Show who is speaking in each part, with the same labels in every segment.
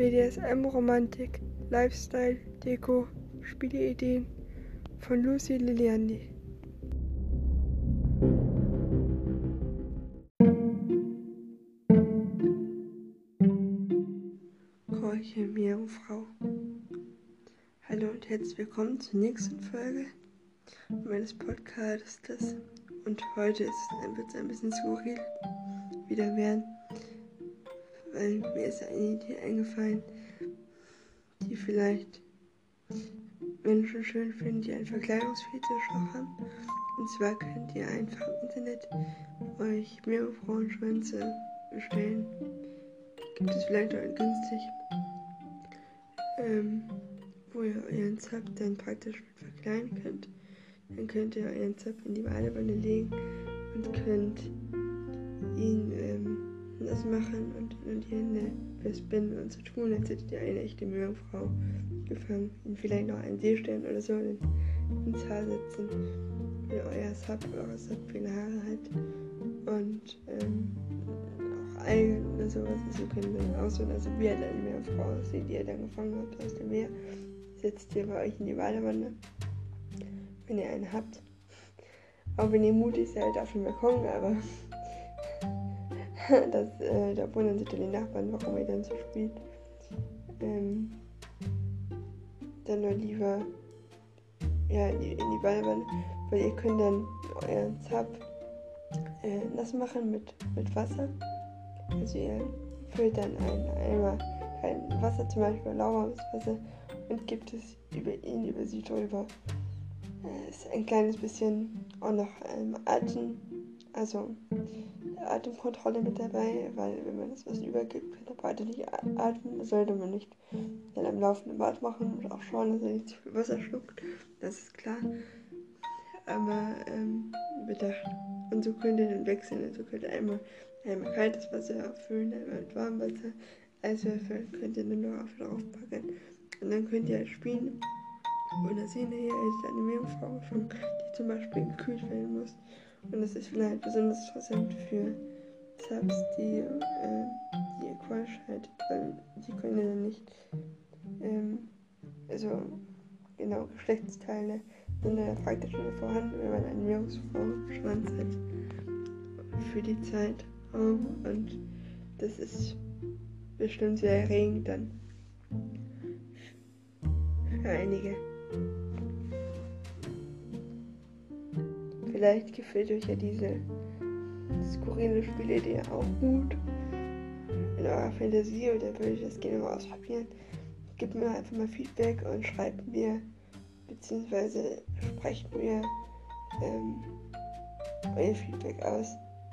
Speaker 1: BDSM, Romantik, Lifestyle, Deko, Spieleideen von Lucy Liliandi. Keuche, Meerjungfrau. Hallo und herzlich willkommen zur nächsten Folge meines Podcastes. Und heute wird es ein bisschen skurril wieder werden weil mir ist eine Idee eingefallen, die vielleicht Menschen schön finden, die einen Verkleidungsfetisch auch haben. Und zwar könnt ihr einfach im Internet euch mehrere Frauenschwänze bestellen. Gibt es vielleicht auch günstig, ähm, wo ihr euren Zap dann praktisch mit verkleiden könnt. Dann könnt ihr euren Zap in die Badewanne legen und könnt ihn ähm, das machen und, und die Hände festbinden und so tun, als hättet ihr eine echte Meerjungfrau gefangen. Und vielleicht noch einen Seestern oder so in, ins Haar setzen. Wenn euer Sub, eure Sub viele Haare hat. Und ähm, auch Algen oder sowas. Also können dann aussehen, also wie halt eine Meerjungfrau aussieht, die ihr dann gefangen habt aus dem Meer. Setzt ihr bei euch in die Badewanne, wenn ihr einen habt. Auch wenn ihr mutig seid auf dem Balkon, aber das, äh, da wundern sich dann die Nachbarn, warum er dann so spielt. Ähm, dann nur lieber ja, in die, in die Badewanne, weil ihr könnt dann euren Zap äh, nass machen mit, mit Wasser. Also ihr füllt dann ein Eimer kein Wasser, zum Beispiel lauwarmes Wasser, und gibt es über ihn, über sie drüber. Äh, ist ein kleines bisschen auch noch ähm, Atem, also Atemkontrolle mit dabei, weil wenn man das Wasser übergibt, kann der Beide nicht atmen. Das sollte man nicht dann am laufenden Bad machen und auch schauen, dass er nicht zu viel Wasser schluckt. Das ist klar. Aber ähm, bedacht. Und so könnt ihr dann wechseln. Also könnt ihr einmal, einmal kaltes Wasser auffüllen, einmal mit warmem Wasser. Eiswürfel könnt ihr dann noch drauf packen. Und dann könnt ihr halt spielen. Und da sehen wir hier ist eine Meerjungfrau die zum Beispiel gekühlt werden muss. Und das ist vielleicht besonders interessant für Subs, die, äh, die Crush hat, weil die können ja nicht, ähm, also genau, Geschlechtsteile sind ja praktisch schon vorhanden, wenn man einen Jungsfrau-Schwanz hat für die Zeit. und das ist bestimmt sehr erregend dann für einige. Vielleicht gefällt euch ja diese skurrile Spielidee auch gut. In eurer Fantasie oder würde ich das gerne mal ausprobieren. Gebt mir einfach mal Feedback und schreibt mir, beziehungsweise sprecht mir ähm, euer Feedback aus.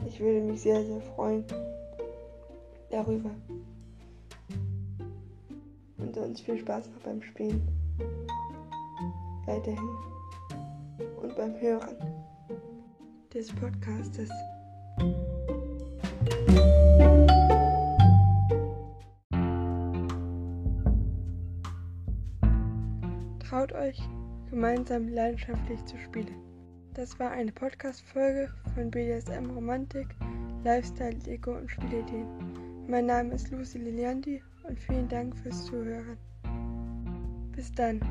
Speaker 1: Ich würde mich sehr, sehr freuen darüber. Und sonst viel Spaß noch beim Spielen. Weiterhin. Und beim Hören des Podcastes. Traut euch, gemeinsam leidenschaftlich zu spielen. Das war eine Podcast-Folge von BDSM Romantik, Lifestyle, Deko und Spielideen. Mein Name ist Lucy Liliandi und vielen Dank fürs Zuhören. Bis dann.